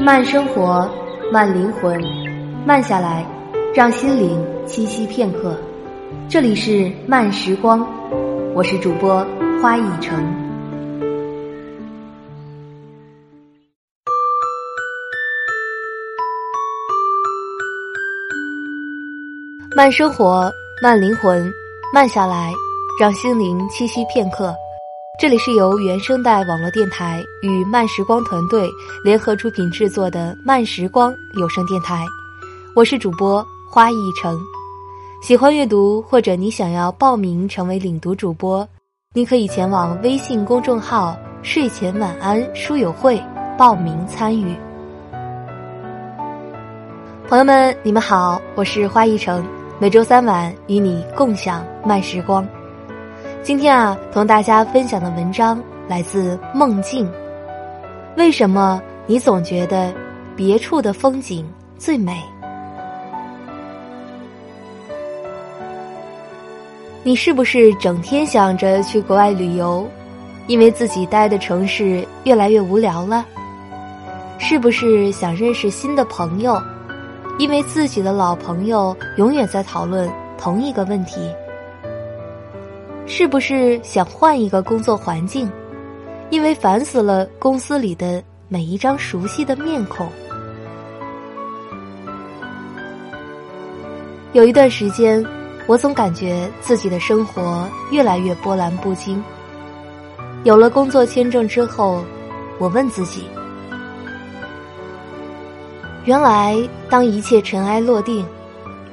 慢生活，慢灵魂，慢下来，让心灵栖息片刻。这里是慢时光，我是主播花一成。慢生活，慢灵魂，慢下来，让心灵栖息片刻。这里是由原声带网络电台与慢时光团队联合出品制作的慢时光有声电台，我是主播花一成。喜欢阅读或者你想要报名成为领读主播，你可以前往微信公众号“睡前晚安书友会”报名参与。朋友们，你们好，我是花一成，每周三晚与你共享慢时光。今天啊，同大家分享的文章来自梦境。为什么你总觉得别处的风景最美？你是不是整天想着去国外旅游，因为自己待的城市越来越无聊了？是不是想认识新的朋友，因为自己的老朋友永远在讨论同一个问题？是不是想换一个工作环境，因为烦死了公司里的每一张熟悉的面孔？有一段时间，我总感觉自己的生活越来越波澜不惊。有了工作签证之后，我问自己：原来当一切尘埃落定，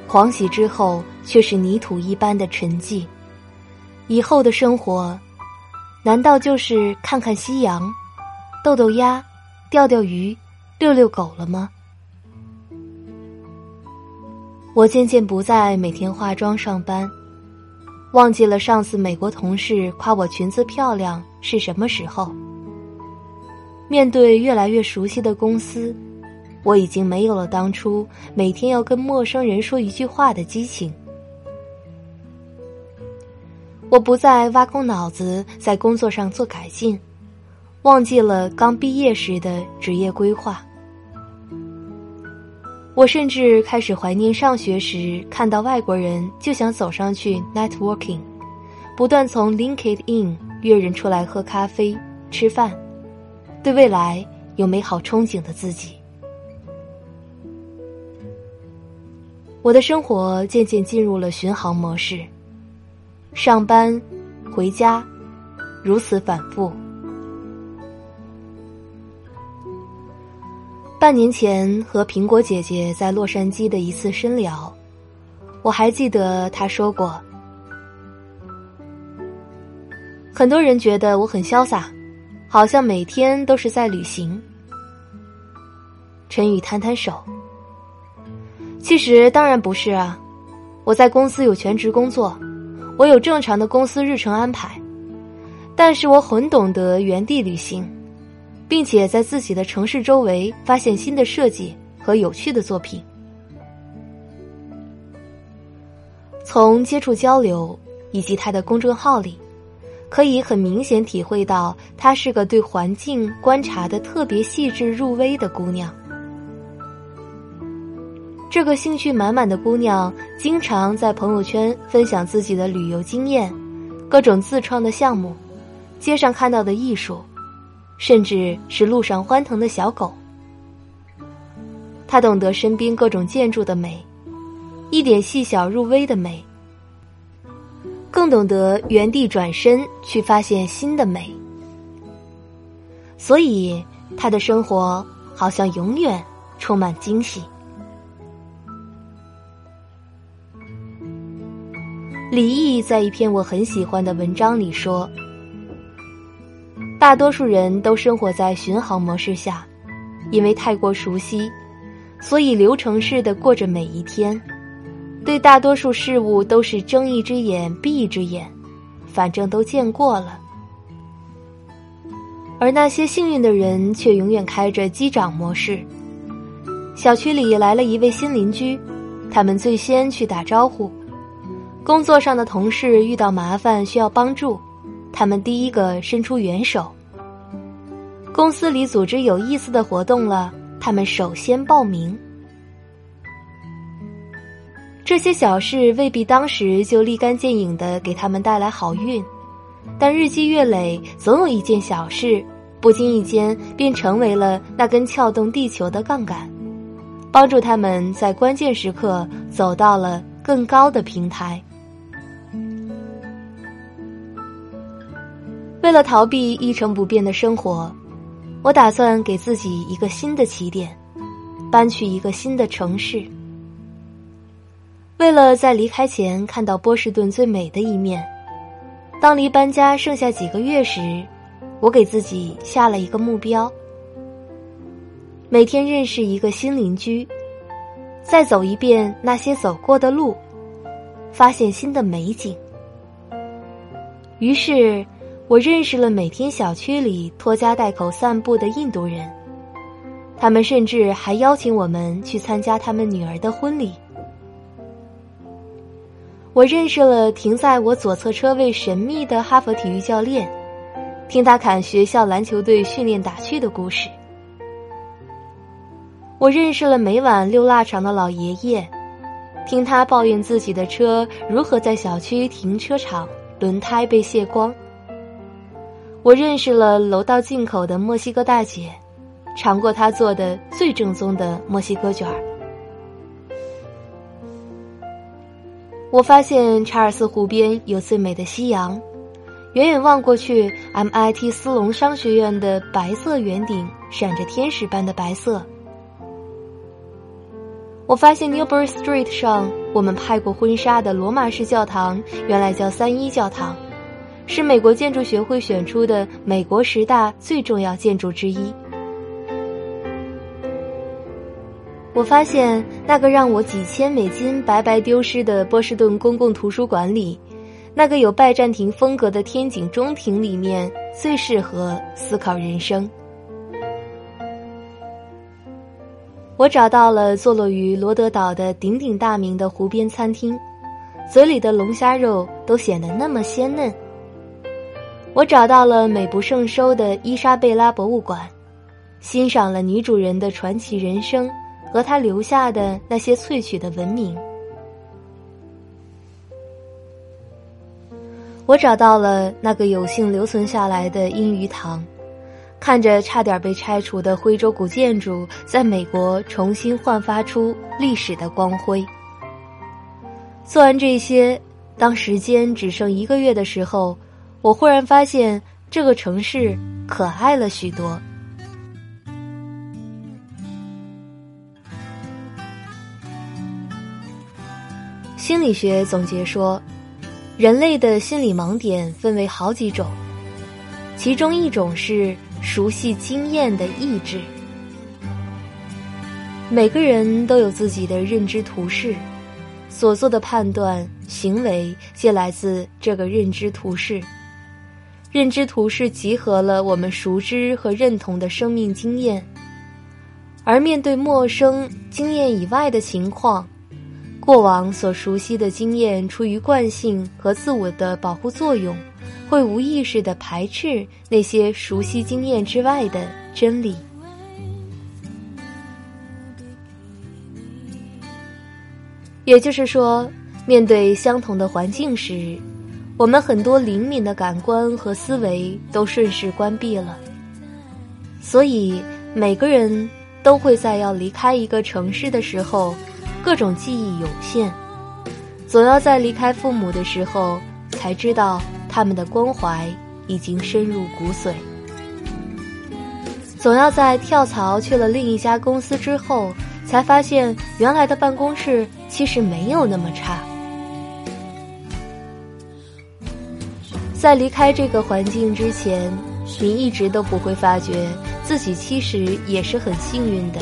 狂喜之后，却是泥土一般的沉寂。以后的生活，难道就是看看夕阳、逗逗鸭、钓钓鱼、遛遛狗了吗？我渐渐不再每天化妆上班，忘记了上次美国同事夸我裙子漂亮是什么时候。面对越来越熟悉的公司，我已经没有了当初每天要跟陌生人说一句话的激情。我不再挖空脑子在工作上做改进，忘记了刚毕业时的职业规划。我甚至开始怀念上学时看到外国人就想走上去 networking，不断从 LinkedIn 约人出来喝咖啡、吃饭，对未来有美好憧憬的自己。我的生活渐渐进入了巡航模式。上班，回家，如此反复。半年前和苹果姐姐在洛杉矶的一次深聊，我还记得她说过：“很多人觉得我很潇洒，好像每天都是在旅行。”陈宇摊摊手：“其实当然不是啊，我在公司有全职工作。”我有正常的公司日程安排，但是我很懂得原地旅行，并且在自己的城市周围发现新的设计和有趣的作品。从接触交流以及他的公众号里，可以很明显体会到，她是个对环境观察的特别细致入微的姑娘。这个兴趣满满的姑娘，经常在朋友圈分享自己的旅游经验，各种自创的项目，街上看到的艺术，甚至是路上欢腾的小狗。她懂得身边各种建筑的美，一点细小入微的美，更懂得原地转身去发现新的美。所以，她的生活好像永远充满惊喜。李毅在一篇我很喜欢的文章里说：“大多数人都生活在巡航模式下，因为太过熟悉，所以流程式的过着每一天。对大多数事物都是睁一只眼闭一只眼，反正都见过了。而那些幸运的人却永远开着机长模式。小区里来了一位新邻居，他们最先去打招呼。”工作上的同事遇到麻烦需要帮助，他们第一个伸出援手。公司里组织有意思的活动了，他们首先报名。这些小事未必当时就立竿见影的给他们带来好运，但日积月累，总有一件小事，不经意间便成为了那根撬动地球的杠杆，帮助他们在关键时刻走到了更高的平台。为了逃避一成不变的生活，我打算给自己一个新的起点，搬去一个新的城市。为了在离开前看到波士顿最美的一面，当离搬家剩下几个月时，我给自己下了一个目标：每天认识一个新邻居，再走一遍那些走过的路，发现新的美景。于是，我认识了每天小区里拖家带口散步的印度人，他们甚至还邀请我们去参加他们女儿的婚礼。我认识了停在我左侧车位神秘的哈佛体育教练，听他侃学校篮球队训练打趣的故事。我认识了每晚溜腊肠的老爷爷，听他抱怨自己的车如何在小区停车场轮胎被卸光。我认识了楼道进口的墨西哥大姐，尝过她做的最正宗的墨西哥卷儿。我发现查尔斯湖边有最美的夕阳，远远望过去，MIT 斯隆商学院的白色圆顶闪着天使般的白色。我发现 Newbury Street 上我们拍过婚纱的罗马式教堂，原来叫三一教堂，是美国建筑学会选出的美国十大最重要建筑之一。我发现那个让我几千美金白白丢失的波士顿公共图书馆里，那个有拜占庭风格的天井中庭里面最适合思考人生。我找到了坐落于罗德岛的鼎鼎大名的湖边餐厅，嘴里的龙虾肉都显得那么鲜嫩。我找到了美不胜收的伊莎贝拉博物馆，欣赏了女主人的传奇人生。和她留下的那些萃取的文明，我找到了那个有幸留存下来的阴鱼塘，看着差点被拆除的徽州古建筑在美国重新焕发出历史的光辉。做完这些，当时间只剩一个月的时候，我忽然发现这个城市可爱了许多。心理学总结说，人类的心理盲点分为好几种，其中一种是熟悉经验的意志。每个人都有自己的认知图式，所做的判断、行为皆来自这个认知图式。认知图式集合了我们熟知和认同的生命经验，而面对陌生经验以外的情况。过往所熟悉的经验，出于惯性和自我的保护作用，会无意识的排斥那些熟悉经验之外的真理。也就是说，面对相同的环境时，我们很多灵敏的感官和思维都顺势关闭了。所以，每个人都会在要离开一个城市的时候。各种记忆涌现，总要在离开父母的时候，才知道他们的关怀已经深入骨髓；总要在跳槽去了另一家公司之后，才发现原来的办公室其实没有那么差。在离开这个环境之前，你一直都不会发觉自己其实也是很幸运的。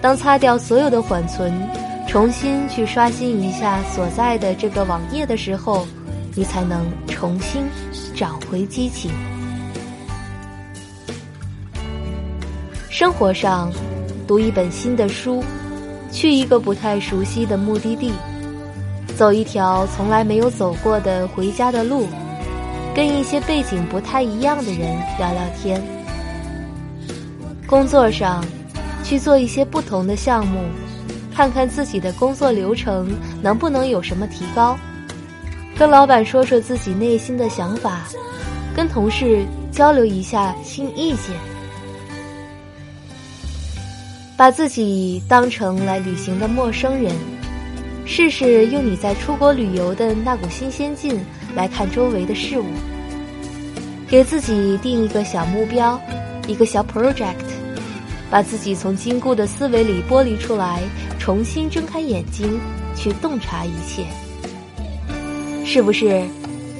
当擦掉所有的缓存，重新去刷新一下所在的这个网页的时候，你才能重新找回激情。生活上，读一本新的书，去一个不太熟悉的目的地，走一条从来没有走过的回家的路，跟一些背景不太一样的人聊聊天。工作上。去做一些不同的项目，看看自己的工作流程能不能有什么提高，跟老板说说自己内心的想法，跟同事交流一下新意见，把自己当成来旅行的陌生人，试试用你在出国旅游的那股新鲜劲来看周围的事物，给自己定一个小目标，一个小 project。把自己从禁锢的思维里剥离出来，重新睁开眼睛去洞察一切，是不是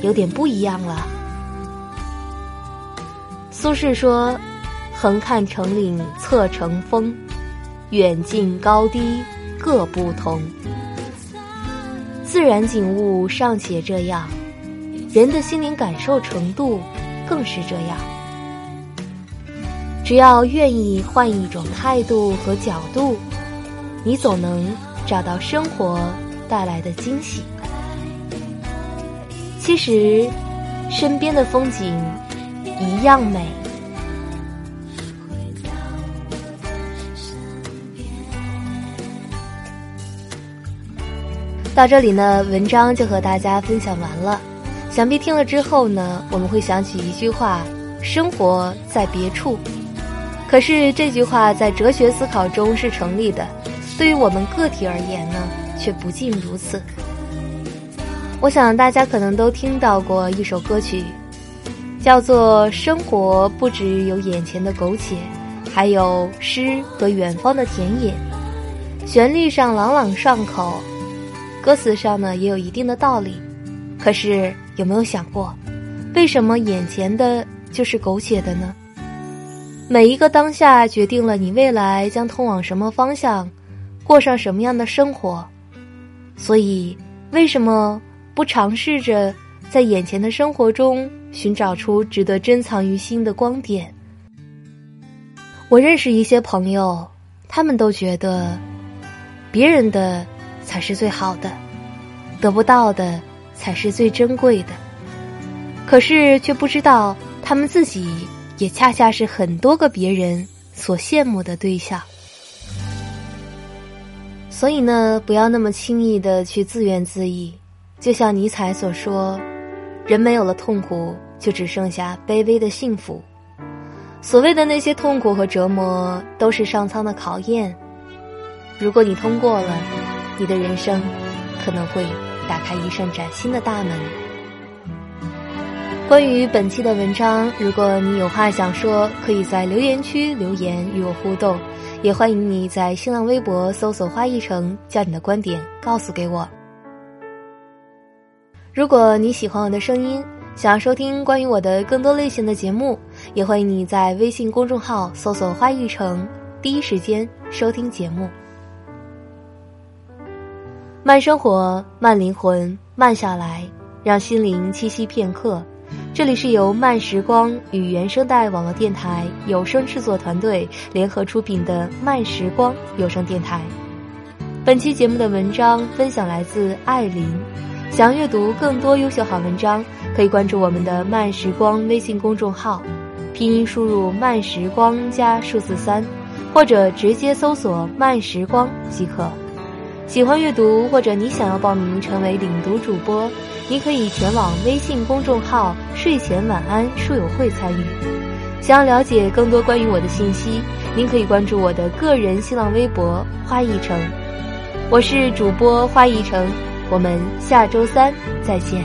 有点不一样了？苏轼说：“横看成岭侧成峰，远近高低各不同。自然景物尚且这样，人的心灵感受程度更是这样。”只要愿意换一种态度和角度，你总能找到生活带来的惊喜。其实，身边的风景一样美。到这里呢，文章就和大家分享完了。想必听了之后呢，我们会想起一句话：生活在别处。可是这句话在哲学思考中是成立的，对于我们个体而言呢，却不尽如此。我想大家可能都听到过一首歌曲，叫做《生活不只有眼前的苟且，还有诗和远方的田野》。旋律上朗朗上口，歌词上呢也有一定的道理。可是有没有想过，为什么眼前的就是苟且的呢？每一个当下决定了你未来将通往什么方向，过上什么样的生活。所以，为什么不尝试着在眼前的生活中寻找出值得珍藏于心的光点？我认识一些朋友，他们都觉得别人的才是最好的，得不到的才是最珍贵的，可是却不知道他们自己。也恰恰是很多个别人所羡慕的对象，所以呢，不要那么轻易的去自怨自艾。就像尼采所说：“人没有了痛苦，就只剩下卑微的幸福。”所谓的那些痛苦和折磨，都是上苍的考验。如果你通过了，你的人生可能会打开一扇崭新的大门。关于本期的文章，如果你有话想说，可以在留言区留言与我互动，也欢迎你在新浪微博搜索“花一城”，将你的观点告诉给我。如果你喜欢我的声音，想要收听关于我的更多类型的节目，也欢迎你在微信公众号搜索“花一城”，第一时间收听节目。慢生活，慢灵魂，慢下来，让心灵栖息片刻。这里是由慢时光与原声带网络电台有声制作团队联合出品的慢时光有声电台。本期节目的文章分享来自艾琳。想阅读更多优秀好文章，可以关注我们的慢时光微信公众号，拼音输入慢时光加数字三，或者直接搜索慢时光即可。喜欢阅读或者你想要报名成为领读主播。您可以前往微信公众号“睡前晚安书友会”参与。想要了解更多关于我的信息，您可以关注我的个人新浪微博“花一城”。我是主播花一城，我们下周三再见。